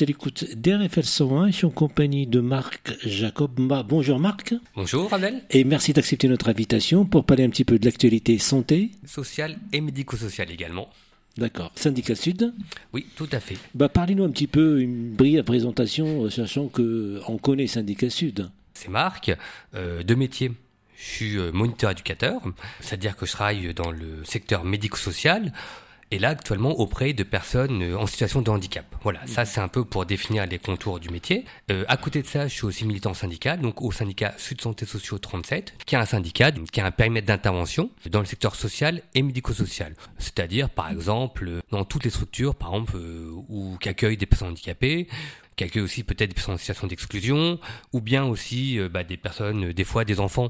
À l'écoute d'RFL 101. Je suis en compagnie de Marc Jacob. Bonjour Marc. Bonjour Abel. Et merci d'accepter notre invitation pour parler un petit peu de l'actualité santé. Sociale et médico-sociale également. D'accord. Syndicat Sud Oui, tout à fait. Bah, Parlez-nous un petit peu, une brève présentation, euh, sachant qu'on connaît Syndicat Sud. C'est Marc, euh, de métier. Je suis euh, moniteur éducateur, c'est-à-dire que je travaille dans le secteur médico-social et là actuellement auprès de personnes euh, en situation de handicap. Voilà, ça c'est un peu pour définir les contours du métier. Euh, à côté de ça, je suis aussi militant syndical, donc au syndicat Sud Santé Sociaux 37, qui est un syndicat qui a un périmètre d'intervention dans le secteur social et médico-social. C'est-à-dire, par exemple, dans toutes les structures, par exemple, euh, où qui accueillent des personnes handicapées, qui accueillent aussi peut-être des personnes en situation d'exclusion, ou bien aussi euh, bah, des personnes, euh, des fois des enfants,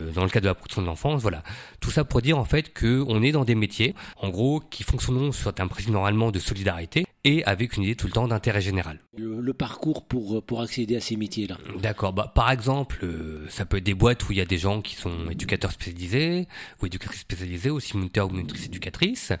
euh, dans le cadre de la protection de l'enfance, voilà. Tout ça pour dire en fait qu'on est dans des métiers, en gros, qui fonctionnent sur un principe normalement de solidarité et avec une idée tout le temps d'intérêt général. Le, parcours pour, pour accéder à ces métiers-là D'accord. Bah, par exemple, ça peut être des boîtes où il y a des gens qui sont éducateurs spécialisés, ou éducatrices spécialisées, aussi moniteurs ou monitrices éducatrices.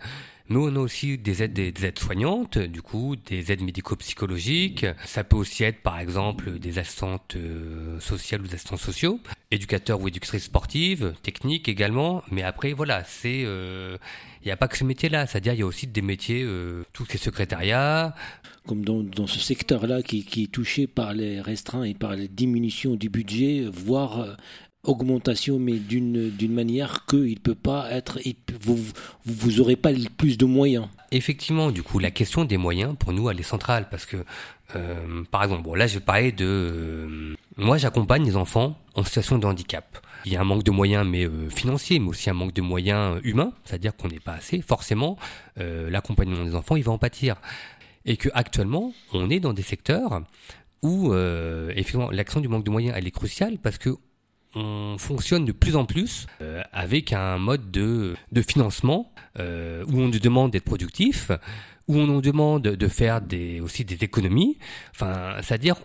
Mais on a aussi des aides, des, aides soignantes, du coup, des aides médico-psychologiques. Ça peut aussi être, par exemple, des assistantes euh, sociales ou des assistants sociaux, éducateurs ou éducatrices sportives, techniques également. Mais après, voilà, c'est, euh, il n'y a pas que ce métier-là. C'est-à-dire, il y a aussi des métiers, euh, tout ce secrétariat. Comme dans, ce secteur-là qui, qui, est touché par les restreints et par les diminutions du budget, voire augmentation, mais d'une manière qu'il ne peut pas être, vous vous aurez pas plus de moyens. Effectivement, du coup, la question des moyens pour nous elle est centrale parce que, euh, par exemple, là je parler de, euh, moi j'accompagne les enfants en situation de handicap. Il y a un manque de moyens, mais euh, financiers, mais aussi un manque de moyens humains, c'est-à-dire qu'on n'est pas assez. Forcément, l'accompagnement des enfants, il va en pâtir. Et que actuellement, on est dans des secteurs où effectivement l'action du manque de moyens elle est cruciale parce que on fonctionne de plus en plus euh, avec un mode de, de financement euh, où on nous demande d'être productif, où on nous demande de faire des, aussi des économies. Enfin, c'est-à-dire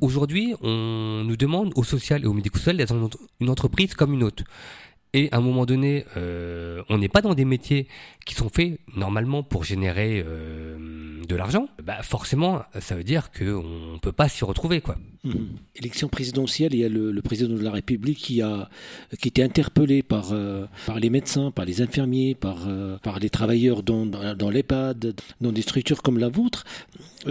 aujourd'hui, on nous demande au social et au médico-social d'être une entreprise comme une autre. Et à un moment donné, euh, on n'est pas dans des métiers qui sont faits normalement pour générer euh, de l'argent. Bah forcément, ça veut dire qu'on ne peut pas s'y retrouver, quoi. Mmh. Élection présidentielle, il y a le, président de la République qui a qui était interpellé par euh, par les médecins, par les infirmiers, par par les travailleurs dans dans, l'EHPAD, dans des structures comme la vôtre.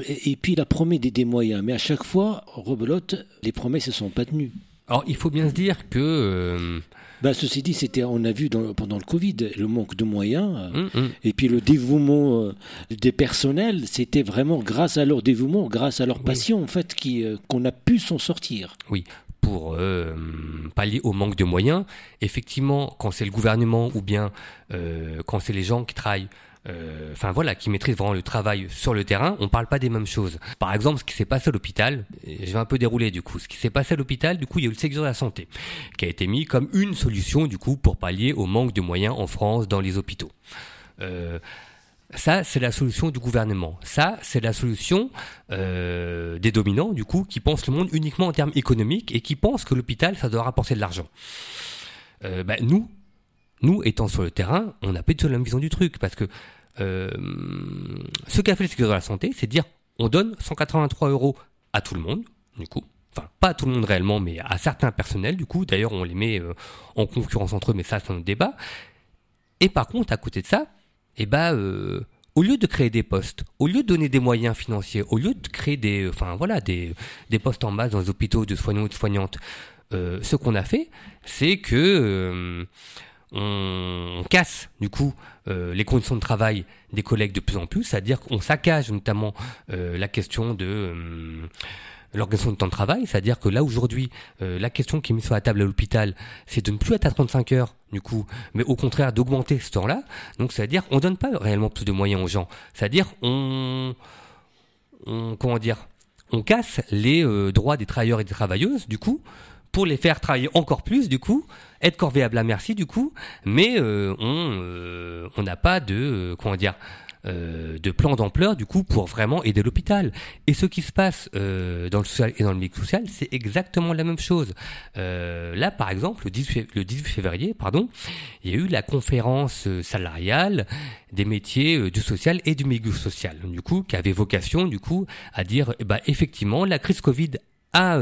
Et, puis il a promis des, des moyens, mais à chaque fois, rebelote, les promesses ne sont pas tenues. Alors il faut bien se dire que bah, ceci dit, c'était, on a vu pendant le Covid le manque de moyens euh, mm, mm. et puis le dévouement euh, des personnels. C'était vraiment grâce à leur dévouement, grâce à leur passion en fait, qui, euh, qu'on a pu s'en sortir. Oui, pour pallier au manque de moyens. Effectivement, quand c'est le gouvernement ou bien quand c'est les gens qui travaillent euh, enfin voilà, qui maîtrise vraiment le travail sur le terrain, on parle pas des mêmes choses. Par exemple, ce qui s'est passé à l'hôpital, je vais un peu dérouler du coup, ce qui s'est passé à l'hôpital, du coup, il y a eu le secteur de la santé, qui a été mis comme une solution du coup pour pallier au manque de moyens en France dans les hôpitaux. Euh, ça, c'est la solution du gouvernement. Ça, c'est la solution euh, des dominants, du coup, qui pensent le monde uniquement en termes économiques et qui pensent que l'hôpital, ça doit rapporter de l'argent. Euh, bah, nous, nous, étant sur le terrain, on n'a pas du tout la vision du truc, parce que euh, ce qu'a fait le secteur de la santé, c'est dire on donne 183 euros à tout le monde, du coup. Enfin, pas à tout le monde réellement, mais à certains personnels, du coup. D'ailleurs, on les met euh, en concurrence entre eux, mais ça, c'est un débat. Et par contre, à côté de ça, eh ben, euh, au lieu de créer des postes, au lieu de donner des moyens financiers, au lieu de créer des, enfin voilà, des, des postes en masse dans les hôpitaux de soignants ou de soignantes, ce qu'on a fait, c'est que on casse du coup euh, les conditions de travail des collègues de plus en plus, c'est-à-dire qu'on saccage notamment euh, la question de euh, l'organisation du temps de travail, c'est-à-dire que là aujourd'hui, la question qui est mise sur la table à l'hôpital, c'est de ne plus être à 35 heures du coup, mais au contraire d'augmenter ce temps-là. Donc c'est-à-dire on donne pas réellement plus de moyens aux gens, c'est-à-dire on, on comment dire, on casse les droits des travailleurs et des travailleuses du coup pour les faire travailler encore plus du coup, être corvéable à merci du coup, mais euh, on euh, on n'a pas de euh, comment dire de plan d'ampleur du coup pour vraiment aider l'hôpital. Et ce qui se passe dans le social et dans le médico-social, c'est exactement la même chose. là, par exemple, le 18, le 18 février, pardon, il y a eu la conférence salariale des métiers du social et du médico-social, du coup, qui avait vocation, du coup, à dire, eh ben, effectivement, la crise Covid a,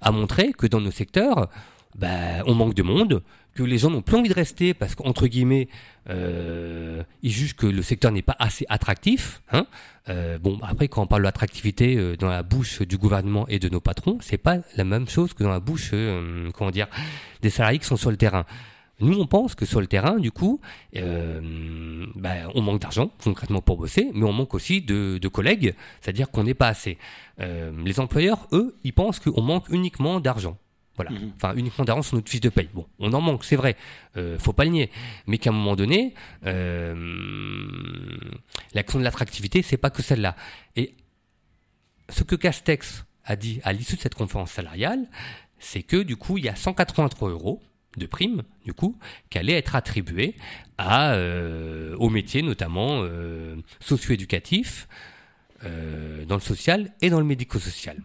a montré que dans nos secteurs, bah, on manque de monde, que les gens n'ont plus envie de rester parce qu'entre guillemets, euh, ils jugent que le secteur n'est pas assez attractif. Hein. Euh, bon, après, quand on parle d'attractivité euh, dans la bouche du gouvernement et de nos patrons, c'est pas la même chose que dans la bouche, euh, comment dire, des salariés qui sont sur le terrain. Nous, on pense que sur le terrain, du coup, euh, bah, on manque d'argent concrètement pour bosser, mais on manque aussi de, de collègues, c'est-à-dire qu'on n'est pas assez. Euh, les employeurs, eux, ils pensent qu'on manque uniquement d'argent. Voilà. Mhm. Enfin, uniquement d'argent sur notre fiche de paye. Bon, on en manque, c'est vrai. Euh, faut pas le nier. Mais qu'à un moment donné, euh, l'action de l'attractivité, c'est pas que celle-là. Et ce que Castex a dit à l'issue de cette conférence salariale, c'est que du coup, il y a 183 euros de primes, du coup, qui allaient être attribués à, euh, aux métiers, notamment euh, socio-éducatifs, euh, dans le social et dans le médico-social.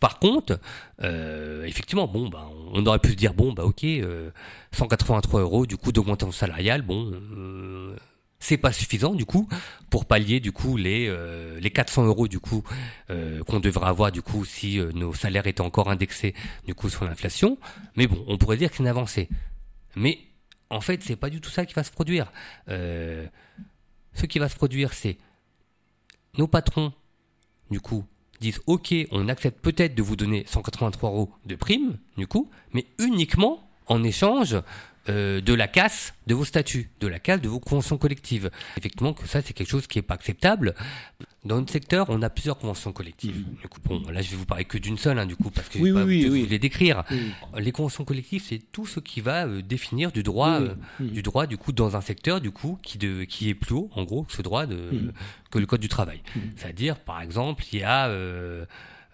Par contre, euh, effectivement, bon, bah, on aurait pu se dire bon, bah ok, 183 euh, euros du coup d'augmentation salariale, bon, c'est pas suffisant du coup pour pallier du coup les les 400 euros du coup qu'on devrait avoir du coup si nos salaires étaient encore indexés du coup sur l'inflation. Mais bon, on pourrait dire que c'est une avancée. Mais en fait, c'est pas du tout ça qui va se produire. ce qui va se produire, c'est nos patrons, du coup, disent ok, on accepte peut-être de vous donner 183 euros de prime, du coup, mais uniquement en échange euh, de la casse de vos statuts, de la casse de vos conventions collectives. Effectivement, que ça, c'est quelque chose qui n'est pas acceptable. Dans notre secteur, on a plusieurs conventions collectives. Du coup, bon, là, je vais vous parler que d'une seule, hein, du coup, parce que oui, je vais oui, pas oui, vous les décrire. Les conventions collectives, c'est tout ce qui va euh, définir du droit, euh, du droit, du coup, dans un secteur, du coup, qui, de, qui est plus haut, en gros, que ce droit de, que le code du travail. C'est-à-dire, par exemple, il y a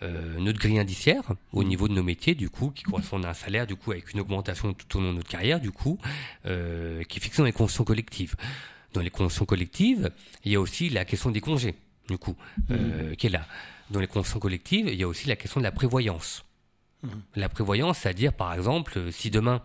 euh, notre grille indiciaire au niveau de nos métiers, du coup, qui correspond à un salaire, du coup, avec une augmentation tout au long de notre carrière, du coup, euh, qui est fixée dans les conventions collectives. Dans les conventions collectives, il y a aussi la question des congés, du coup, euh, mmh. qui est là. Dans les conventions collectives, il y a aussi la question de la prévoyance. Mmh. La prévoyance, c'est-à-dire, par exemple, si demain,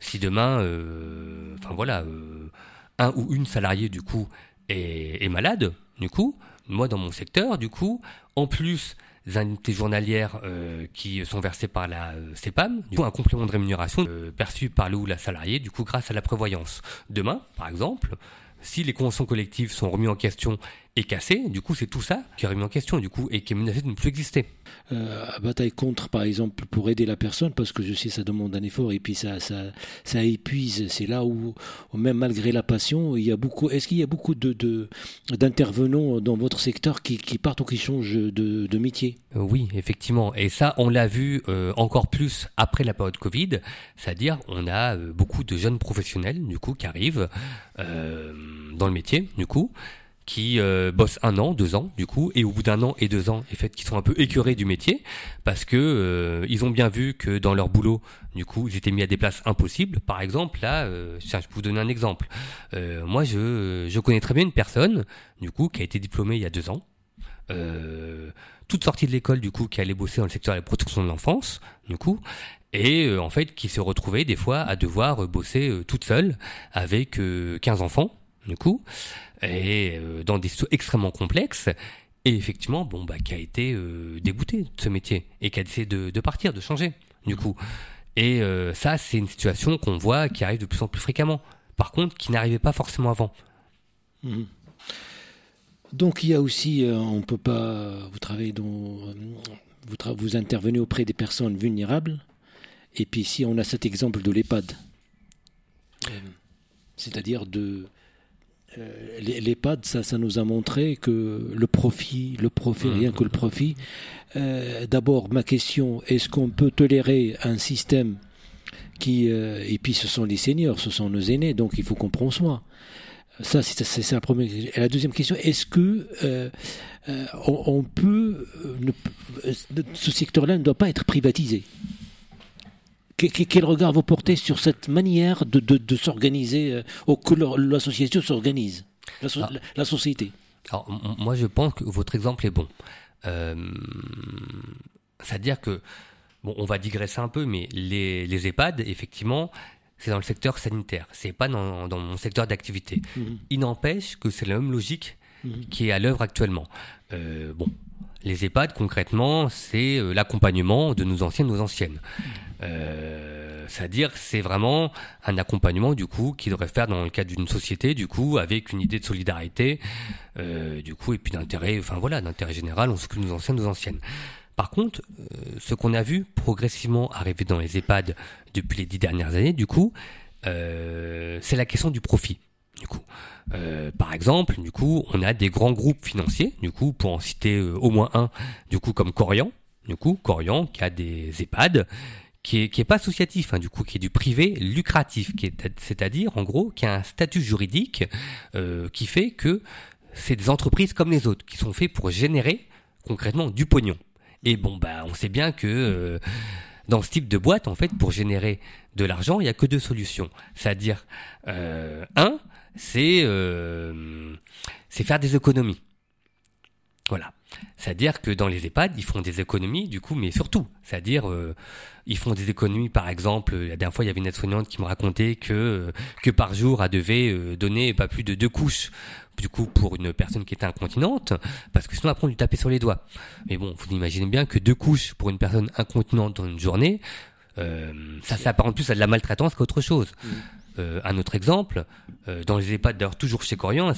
si demain, euh, enfin voilà, euh, un ou une salariée, du coup, est, est malade, du coup, moi, dans mon secteur, du coup, en plus indemnités journalières euh, qui sont versées par la euh, CEPAM, du coup un complément de rémunération euh, perçu par le ou la salariée, du coup grâce à la prévoyance. Demain, par exemple, si les conventions collectives sont remises en question et cassées, du coup c'est tout ça qui est remis en question, du coup, et qui est menacé de ne plus exister. Euh, bataille contre, par exemple, pour aider la personne, parce que je sais ça demande un effort et puis ça, ça, ça épuise. C'est là où, même malgré la passion, il y a beaucoup. Est-ce qu'il y a beaucoup de d'intervenants dans votre secteur qui, qui, partent ou qui changent de, de métier? Euh, Oui, effectivement. Et ça, on l'a vu euh, encore plus après la période Covid. C'est-à-dire, on a beaucoup de jeunes professionnels, du coup, qui arrivent dans le métier, du coup qui euh, bossent un an, deux ans, du coup, et au bout d'un an et deux ans, en fait, qui sont un peu écœurés du métier, parce que euh, ils ont bien vu que dans leur boulot, du coup, ils étaient mis à des places impossibles. Par exemple, là, euh, tiens, je peux vous donner un exemple. Euh, moi, je, je connais très bien une personne, du coup, qui a été diplômée il y a deux ans, toute sortie de l'école, du coup, qui allait bosser dans le secteur de la protection de l'enfance, du coup, et en fait, qui se retrouvait des fois à devoir bosser toute seule avec 15 enfants, du coup et euh, dans des situations extrêmement complexes. Et effectivement bon bah qui a été euh, dégoûté de ce métier et qui a décidé de, partir de changer du coup. Et euh, ça c'est une situation qu'on voit qui arrive de plus en plus fréquemment. Par contre qui n'arrivait pas forcément avant. Mmh. donc il y a aussi on peut pas vous travaillez dans vous, vous intervenez auprès des personnes vulnérables. Et puis ici on a cet exemple de l'EHPAD c'est-à-dire de euh, l'EHPAD, ça, ça nous a montré que le profit, le profit, rien que le profit. Euh, d'abord, ma question, est-ce qu'on peut tolérer un système qui, euh, et puis ce sont les seniors, ce sont nos aînés, donc il faut qu'on prenne soin? Ça, c'est la première. Et la deuxième question, est-ce que on, peut, ce secteur-là ne doit pas être privatisé? Quel regard vous portez sur cette manière de, de, s'organiser, euh, que l'association s'organise la, ah. société? Alors, moi, je pense que votre exemple est bon. Euh, c'est-à-dire que, bon, on va digresser un peu, mais les, les EHPAD, effectivement, c'est dans le secteur sanitaire, c'est pas dans, dans, mon secteur d'activité. Mhm. Il n'empêche que c'est la même logique mhm. qui est à l'œuvre actuellement. Euh, bon, les EHPAD, concrètement, c'est euh, l'accompagnement de nos anciennes, nos anciennes. Euh, c'est-à-dire, c'est vraiment un accompagnement, du coup, qui devrait faire dans le cadre d'une société, du coup, avec une idée de solidarité, euh, du coup, et puis d'intérêt, enfin voilà, d'intérêt général, on s'occupe de nos anciennes, nos anciennes. Par contre, ce qu'on a vu progressivement arriver dans les EHPAD depuis les dix dernières années, du coup, c'est la question du profit. Du coup, euh, par exemple, du coup, on a des grands groupes financiers, du coup, pour en citer au moins un, du coup, comme Corian, du coup, Corian qui a des EHPAD, qui est, qui est pas associatif, hein, du coup, qui est du privé lucratif, qui est, c'est-à-dire, en gros, qui a un statut juridique qui fait que c'est des entreprises comme les autres, qui sont faits pour générer concrètement du pognon. Et bon, bah, on sait bien que euh, dans ce type de boîte, en fait, pour générer de l'argent, il n'y a que deux solutions. C'est-à-dire, euh, un, c'est euh, c'est faire des économies. Voilà. C'est-à-dire que dans les EHPAD, ils font des économies, du coup, mais surtout, c'est-à-dire, euh, ils font des économies, par exemple, la dernière fois, il y avait une aide-soignante qui me racontait que, euh, que par jour, elle devait euh, donner pas plus de deux couches, du coup, pour une personne qui était incontinente, parce que sinon, après, on lui tapait sur les doigts. Mais bon, vous imaginez bien que deux couches pour une personne incontinente dans une journée, ça s'apparente plus à de la maltraitance qu'autre chose. Mmh. Un autre exemple, dans les EHPAD, d'ailleurs, toujours chez Corian,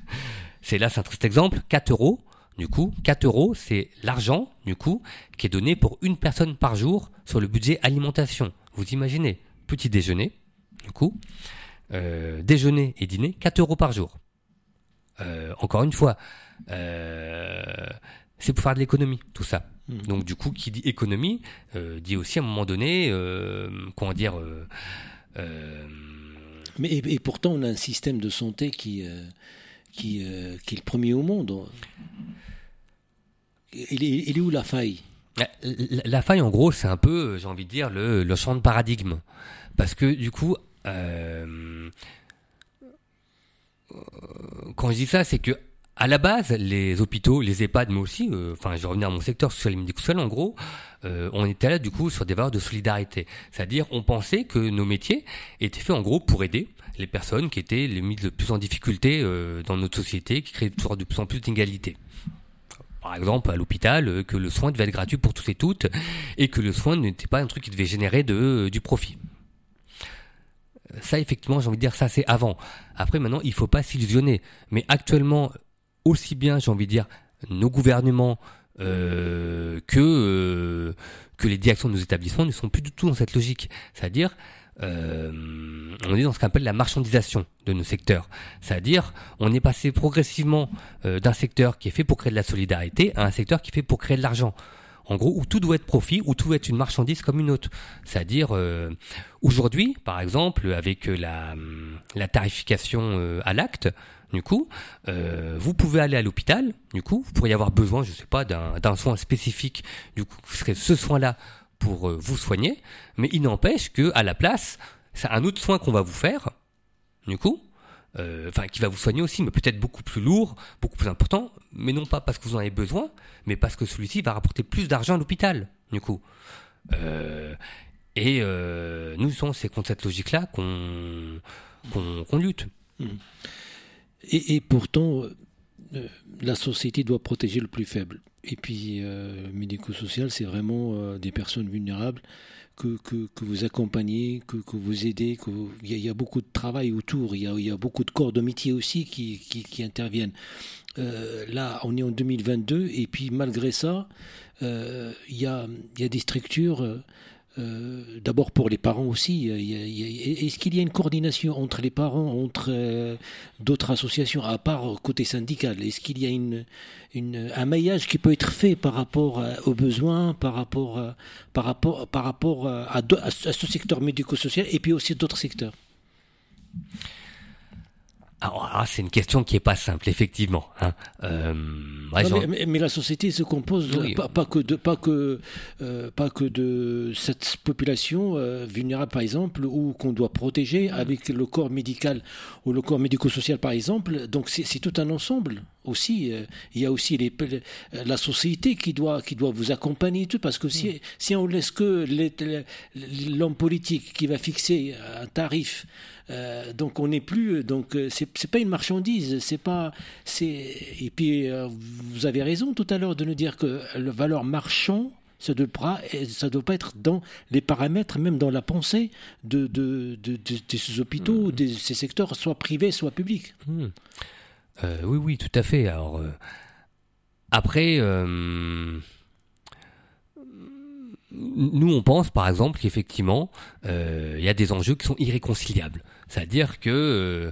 c'est là, c'est un triste exemple, 4 euros, du coup, 4 euros, c'est l'argent, du coup, qui est donné pour une personne par jour sur le budget alimentation. Vous imaginez, petit déjeuner, du coup, euh, déjeuner et dîner, 4 euros par jour. Euh, encore une fois, euh, c'est pour faire de l'économie, tout ça. Hmm. Donc du coup, qui dit économie, dit aussi à un moment donné, comment dire... Mais et, pourtant, on a un système de santé qui, qui, qui est le premier au monde il est, où la faille? La, faille, en gros, c'est un peu, j'ai envie de dire, le, le champ de paradigme. Parce que, du coup, euh, quand je dis ça, c'est que à la base, les hôpitaux, les EHPAD, mais aussi, euh, enfin, je vais revenir à mon secteur social et médico-social, en gros, euh, on était là, du coup, sur des valeurs de solidarité. C'est-à-dire, on pensait que nos métiers étaient faits, en gros, pour aider les personnes qui étaient les mises le plus en difficulté dans notre société, qui créaient toujours de plus en plus d'inégalités par exemple à l'hôpital euh, que le soin devait être gratuit pour tous et toutes et que le soin n'était pas un truc qui devait générer de, euh, du profit. Ça effectivement j'ai envie de dire ça c'est avant. Après maintenant il faut pas s'illusionner. Mais actuellement aussi bien j'ai envie de dire nos gouvernements euh, que que les directions de nos établissements ne sont plus du tout dans cette logique. C'est-à-dire euh, on est dans ce qu'on appelle la marchandisation de nos secteurs. C'est-à-dire, on est passé progressivement euh, d'un secteur qui est fait pour créer de la solidarité à un secteur qui est fait pour créer de l'argent. En gros, où tout doit être profit, où tout doit être une marchandise comme une autre. C'est-à-dire, euh, aujourd'hui, par exemple, avec la, la tarification à l'acte, du coup, vous pouvez aller à l'hôpital, du coup, vous pourriez avoir besoin, je sais pas, d'un soin spécifique, du coup, ce serait ce soin-là pour euh, vous soigner, mais il n'empêche que à la place, c'est un autre soin qu'on va vous faire, du coup, euh, enfin qui va vous soigner aussi, mais peut-être beaucoup plus lourd, beaucoup plus important, mais non pas parce que vous en avez besoin, mais parce que celui-ci va rapporter plus d'argent à l'hôpital, du coup. Euh, et nous, c'est contre cette logique-là qu'on qu'on lutte. Et, pourtant, la société doit protéger le plus faible. Et puis, euh, médico-social, c'est vraiment euh, des personnes vulnérables que, que, que vous accompagnez, que, que vous aidez. Que Il, y a, beaucoup de travail autour, il y a, beaucoup de corps de métier aussi qui, qui, interviennent. Euh, là, on est en 2022, et puis malgré ça, euh, il, y a, il y a des structures euh, euh, d'abord pour les parents aussi. Est-ce qu'il y a une coordination entre les parents, entre euh, d'autres associations, à part côté syndical? Est-ce qu'il y a une, un maillage qui peut être fait par rapport aux besoins, par rapport, par rapport, par rapport à, ce secteur médico-social et puis aussi d'autres secteurs? Ah, c'est une question qui est pas simple, effectivement. Hein. Euh, mais, la société se compose pas, que de pas que euh, pas que de cette population euh, vulnérable, par exemple, ou qu'on doit protéger mm. avec le corps médical ou le corps médico-social, par exemple. Donc c'est tout un ensemble aussi. il y a aussi les, la société qui doit qui doit vous accompagner tout, parce que si mm. si on laisse que l'homme politique qui va fixer un tarif euh, donc on n'est plus donc euh, c'est pas une marchandise c'est pas c'est et puis euh, vous avez raison tout à l'heure de nous dire que le valeur marchand ça ça doit pas être dans les paramètres même dans la pensée de de, de, ces hôpitaux mmh. de ces secteurs soit privés soit publics mmh. Oui oui tout à fait alors après nous, on pense par exemple qu'effectivement, euh, il y a des enjeux qui sont irréconciliables. C'est-à-dire que euh,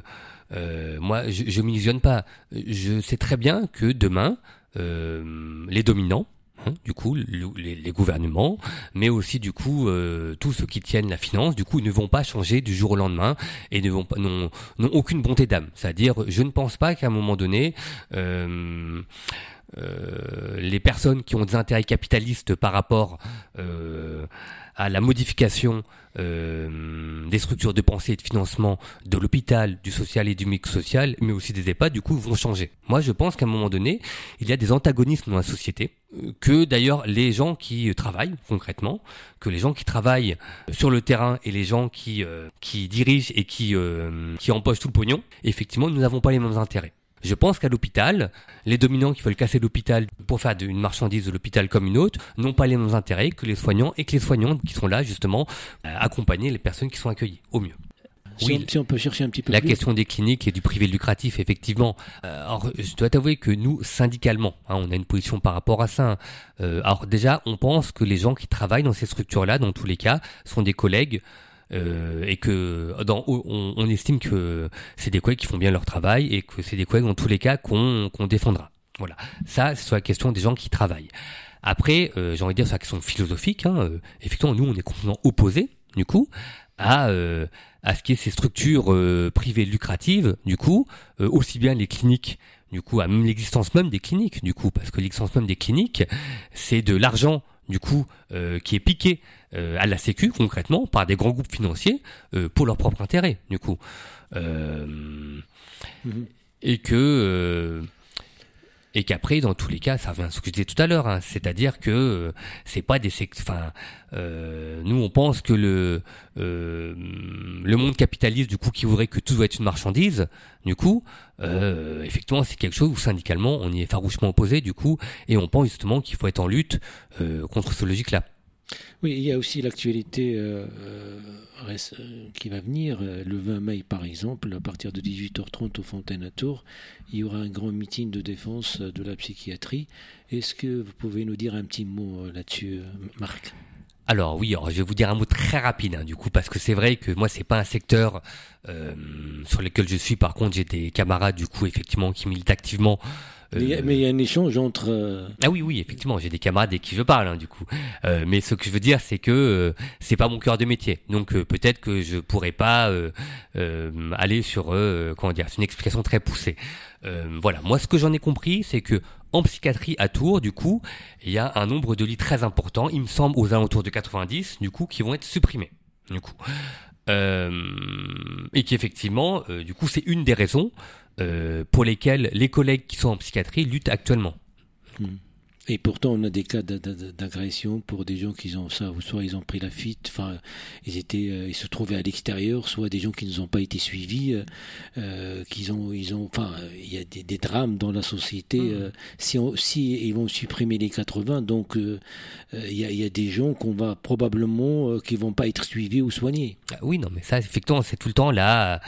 euh, moi, je ne m'illusionne pas. Je sais très bien que demain, les dominants, hein, du coup, les, gouvernements, mais aussi du coup tous ceux qui tiennent la finance, du coup, ne vont pas changer du jour au lendemain et ne vont pas n'ont aucune bonté d'âme. C'est-à-dire, je ne pense pas qu'à un moment donné euh, les personnes qui ont des intérêts capitalistes par rapport euh, à la modification euh, des structures de pensée et de financement de l'hôpital, du social et du mix social, mais aussi des EHPAD, du coup, vont changer. Moi, je pense qu'à un moment donné, il y a des antagonismes dans la société, que d'ailleurs les gens qui travaillent concrètement, que les gens qui travaillent sur le terrain et les gens qui, qui dirigent et qui, qui empochent tout le pognon, effectivement, nous n'avons pas les mêmes intérêts. Je pense qu'à l'hôpital, les dominants qui veulent casser l'hôpital pour faire une marchandise de l'hôpital comme une autre n'ont pas les mêmes intérêts que les soignants et que les soignants qui sont là justement à accompagner les personnes qui sont accueillies au mieux. oui, si on peut chercher un petit peu la question des cliniques et du privé lucratif, effectivement. Euh, alors, je dois t'avouer que nous, syndicalement, hein, on a une position par rapport à ça. Hein. Euh, alors déjà, on pense que les gens qui travaillent dans ces structures-là, dans tous les cas, sont des collègues euh, et que dans, on, on estime que c'est des collègues qui font bien leur travail et que c'est des collègues dans tous les cas qu'on qu'on défendra. Voilà, ça c'est sur la question des gens qui travaillent. Après, euh, j'ai envie de dire sur la question philosophique, hein, euh, effectivement nous on est complètement opposés du coup à euh, à ce qui est ces structures euh, privées lucratives du coup aussi bien les cliniques du coup à même l'existence même des cliniques du coup parce que l'existence même des cliniques c'est de l'argent du coup qui est piqué euh, à la Sécu concrètement par des grands groupes financiers euh, pour leur propre intérêt du coup euh, mhm. et que et qu'après dans tous les cas ça revient à ce que je disais tout à l'heure hein, c'est-à-dire que c'est pas des enfin nous on pense que le le monde capitaliste du coup qui voudrait que tout être une marchandise du coup effectivement c'est quelque chose où syndicalement on y est farouchement opposé du coup et on pense justement qu'il faut être en lutte contre ce logique là oui, il y a aussi l'actualité euh, euh, qui va venir. Le 20 mai, par exemple, à partir de 18h30 au Fontaine à Tours, il y aura un grand meeting de défense de la psychiatrie. Est-ce que vous pouvez nous dire un petit mot euh, là-dessus, Marc? Alors oui, alors je vais vous dire un mot très rapide hein, du coup parce que c'est vrai que moi c'est pas un secteur sur lequel je suis. Par contre, j'ai des camarades du coup effectivement qui militent activement euh, mais il y a un échange entre. Euh, ah oui, oui, effectivement, j'ai des camarades avec qui je parle, hein, du coup. Euh, mais ce que je veux dire, c'est que c'est pas mon cœur de métier. Donc peut-être que je pourrais pas aller sur comment dire, c'est une explication très poussée. voilà, moi ce que j'en ai compris, c'est que en psychiatrie à Tours, du coup, il y a un nombre de lits très important, il me semble aux alentours de 90, du coup, qui vont être supprimés. Du coup. et qui effectivement, du coup, c'est une des raisons euh, pour lesquels les collègues qui sont en psychiatrie luttent actuellement. Hmm. Et pourtant, on a des cas d'agression pour des gens qui ont ça, soit ils ont pris la fuite, enfin, ils étaient, euh, ils se trouvaient à l'extérieur, soit des gens qui ne ont pas été suivis, euh, euh, qu'ils ont, ils ont, enfin, il y a des, drames dans la société. Hmm. si, on, si ils vont supprimer les 80, donc il y, a, y, a, des gens qu'on va probablement qui vont pas être suivis ou soignés. Ah oui, non, mais ça, effectivement, c'est tout le temps là.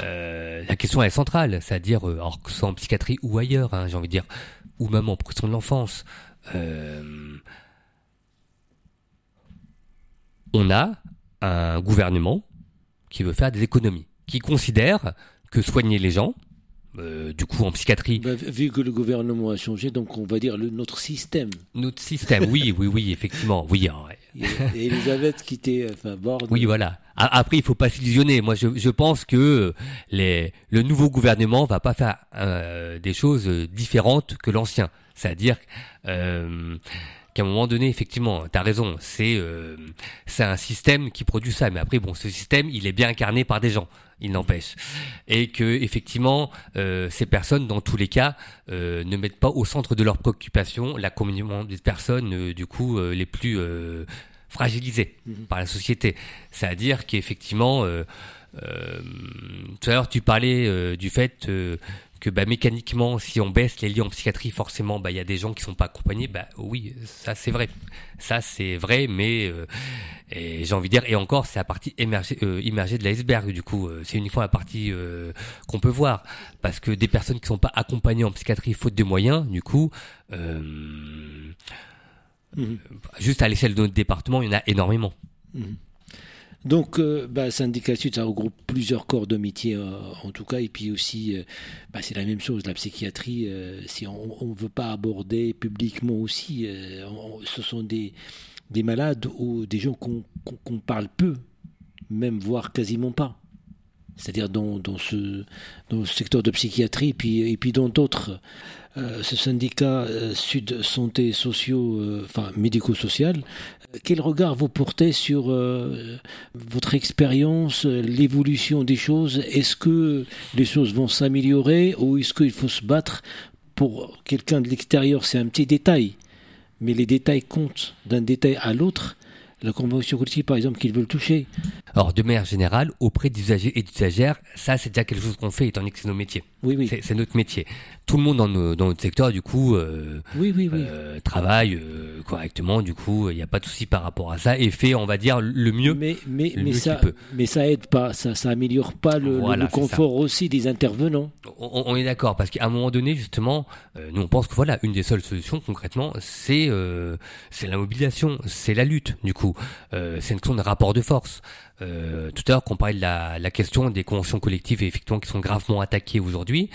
Euh, la question est centrale, c'est-à-dire, euh, que ce soit en psychiatrie ou ailleurs, hein, j'ai envie de dire, ou même en protection de l'enfance. Euh, on a un gouvernement qui veut faire des économies, qui considère que soigner les gens, du coup en psychiatrie. Bah, vu que le gouvernement a changé, donc on va dire le, notre système. Notre système, oui, oui, oui, effectivement, oui. Et Elisabeth qui était enfin, Oui, voilà. après, il faut pas s'illusionner. Moi, je, je, pense que les, le nouveau gouvernement va pas faire euh, des choses différentes que l'ancien. C'est-à-dire euh, qu'à un moment donné, effectivement, tu as raison, c'est euh, c'est un système qui produit ça. Mais après, bon, ce système, il est bien incarné par des gens il n'empêche. Et que effectivement, euh, ces personnes, dans tous les cas, euh, ne mettent pas au centre de leurs préoccupations la communion des personnes, du coup, les plus fragilisées mhm. par la société. C'est-à-dire qu'effectivement, tout à l'heure, tu parlais du fait que bah, mécaniquement, si on baisse les lits en psychiatrie, forcément, bah, il y a des gens qui sont pas accompagnés. Bah, oui, ça c'est vrai. Ça c'est vrai, mais euh, j'ai envie de dire, et encore, c'est la partie émergée, euh, immergée de l'iceberg, du coup. Euh, c'est uniquement la partie qu'on peut voir. Parce que des personnes qui sont pas accompagnées en psychiatrie faute de moyens, du coup, mmh. juste à l'échelle de notre département, il y en a énormément. Mmh. Donc, euh, bah, Syndicat Sud, ça regroupe plusieurs corps de métier euh, en tout cas, et puis aussi, euh, bah, c'est la même chose, la psychiatrie, si on ne veut pas aborder publiquement aussi, ce sont des malades ou des gens qu'on parle peu, même voire quasiment pas c'est-à-dire dans, dans, ce, dans ce secteur de psychiatrie, puis, et puis dans d'autres. Euh, ce syndicat euh, Sud Santé Sociaux, euh, enfin médico-social, quel regard vous portez sur votre expérience, l'évolution des choses? Est-ce que les choses vont s'améliorer ou est-ce qu'il faut se battre pour quelqu'un de l'extérieur? C'est un petit détail, mais les détails comptent d'un détail à l'autre la convention collective, par exemple, qu'ils veulent toucher. Alors, de manière générale, auprès d'usagers et d'usagères, ça, c'est déjà quelque chose qu'on fait, étant donné que c'est nos métiers. Oui, oui. C'est notre métier. Tout le monde dans, notre secteur, du coup, euh, oui, oui, oui. Euh, travaille euh, correctement. Du coup, il n'y a pas de souci par rapport à ça et fait, on va dire, le mieux. Mais, mais, mais ça, mais ça aide pas, ça, ça améliore pas le, confort aussi des intervenants. On, est d'accord, parce qu'à un moment donné, justement, nous, on pense que voilà, une des seules solutions, concrètement, c'est c'est la mobilisation, c'est la lutte, du coup. C'est une question de rapport de force. Euh, tout à l'heure, qu'on parlait de la, la, question des conventions collectives et effectivement qui sont gravement attaquées aujourd'hui.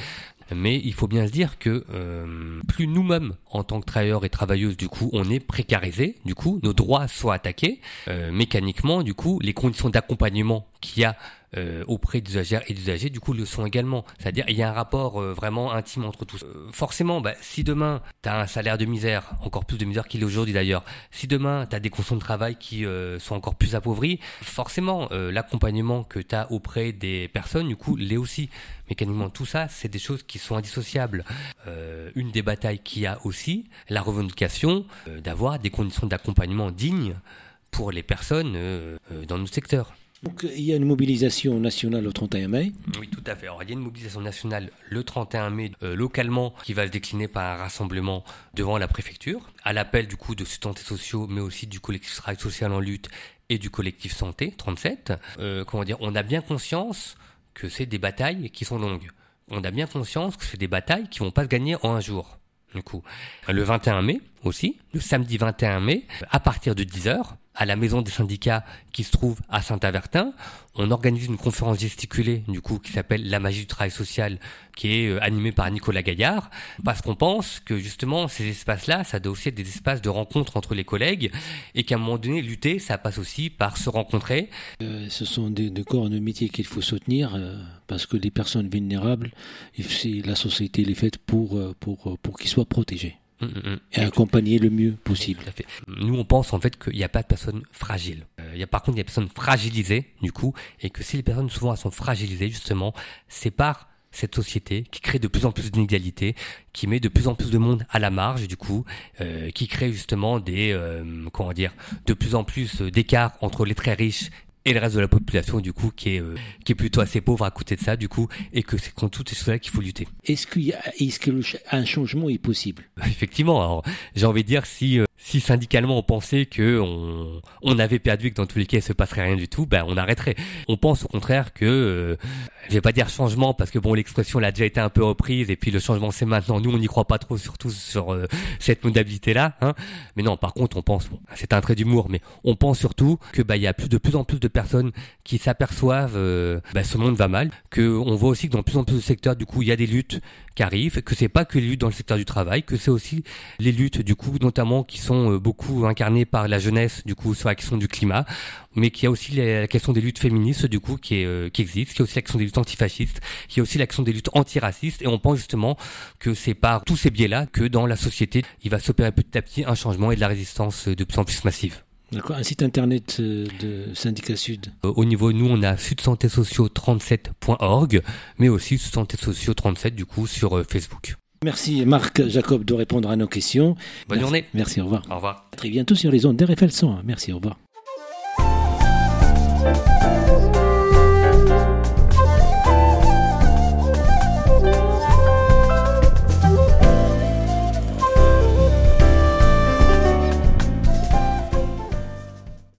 Mais il faut bien se dire que euh, plus nous-mêmes, en tant que travailleurs et travailleuses, du coup, on est précarisés, du coup, nos droits sont attaqués, euh, mécaniquement, du coup, les conditions d'accompagnement qu'il y a euh, auprès des usagers et des usagers, du coup, le sont également. C'est-à-dire, il y a un rapport euh, vraiment intime entre tous. Euh, forcément, bah, si demain, tu as un salaire de misère, encore plus de misère qu'il est aujourd'hui d'ailleurs, si demain, tu as des conditions de travail qui sont encore plus appauvries, forcément, l'accompagnement que tu as auprès des personnes, du coup, l'est aussi. Mécaniquement, tout ça, c'est des choses qui sont indissociables. une des batailles qu'il y a aussi, la revendication d'avoir des conditions d'accompagnement dignes pour les personnes dans nos secteurs. Donc il y a une mobilisation nationale le 31 mai. Oui, tout à fait. Alors il y a une mobilisation nationale le 31 mai euh, localement qui va se décliner par un rassemblement devant la préfecture, à l'appel du coup de Santé Sociaux, mais aussi du collectif Travail Social en lutte et du collectif Santé 37. Euh, comment dire On a bien conscience que c'est des batailles qui sont longues. On a bien conscience que c'est des batailles qui vont pas se gagner en un jour. Du coup, le 21 mai aussi, le samedi 21 mai, à partir de 10h, à la maison des syndicats qui se trouve à Saint-Avertin. On organise une conférence gesticulée, du coup, qui s'appelle La magie du travail social, qui est euh, animée par Nicolas Gaillard, parce qu'on pense que justement, ces espaces-là, ça doit aussi être des espaces de rencontre entre les collègues, et qu'à un moment donné, lutter, ça passe aussi par se rencontrer. Euh, ce sont des, corps de métier qu'il faut soutenir, euh, parce que les personnes vulnérables, la société est faite pour, pour, pour qu'ils soient protégés. Et accompagner le mieux possible. Nous, on pense en fait qu'il n'y a pas de personnes fragiles. Euh, il y a par contre des personnes fragilisées, du coup, et que si les personnes souvent elles sont fragilisées, justement, c'est par cette société qui crée de plus en plus d'inégalités, qui met de plus en plus de monde à la marge, du coup, euh, qui crée justement des, euh, comment dire, de plus en plus d'écarts entre les très riches et le reste de la population du coup qui est euh, qui est plutôt assez pauvre à côté de ça du coup et que c'est contre toutes ces choses-là qu'il faut lutter. Est-ce qu'il y a est-ce que un changement est possible? Effectivement, alors j'ai envie de dire si euh, si syndicalement on pensait que on, on avait perdu que dans tous les cas il se passerait rien du tout, ben on arrêterait. On pense au contraire que euh, je vais pas dire changement parce que bon l'expression l'a déjà été un peu reprise et puis le changement c'est maintenant. Nous on n'y croit pas trop surtout sur euh, cette modalité là. Hein. Mais non par contre on pense bon, c'est un trait d'humour mais on pense surtout que bah il y a plus de plus en plus de personnes qui s'aperçoivent euh, bah, ce monde va mal, que on voit aussi que dans plus en plus de secteurs du coup il y a des luttes qui que c'est pas que les luttes dans le secteur du travail, que c'est aussi les luttes du coup notamment qui sont question beaucoup incarnée par la jeunesse, du coup, sur la question du climat, mais qui a aussi la question des luttes féministes, du coup, qui, est, qui existe, qui a aussi la question des luttes antifascistes, qui a aussi la question des luttes antiracistes, et on pense justement que c'est par tous ces biais-là que dans la société, il va s'opérer petit à petit un changement et de la résistance de plus en plus massive. Un site internet euh, de Syndicat Sud. Euh, au niveau, nous, on a sudsantésociaux37.org, mais aussi sudsantésociaux37, du coup, sur euh, Facebook. Merci Marc Jacob de répondre à nos questions. Bonne journée. Merci, au revoir. Au revoir. À très bientôt sur les ondes d'RFL 100. Merci, au revoir.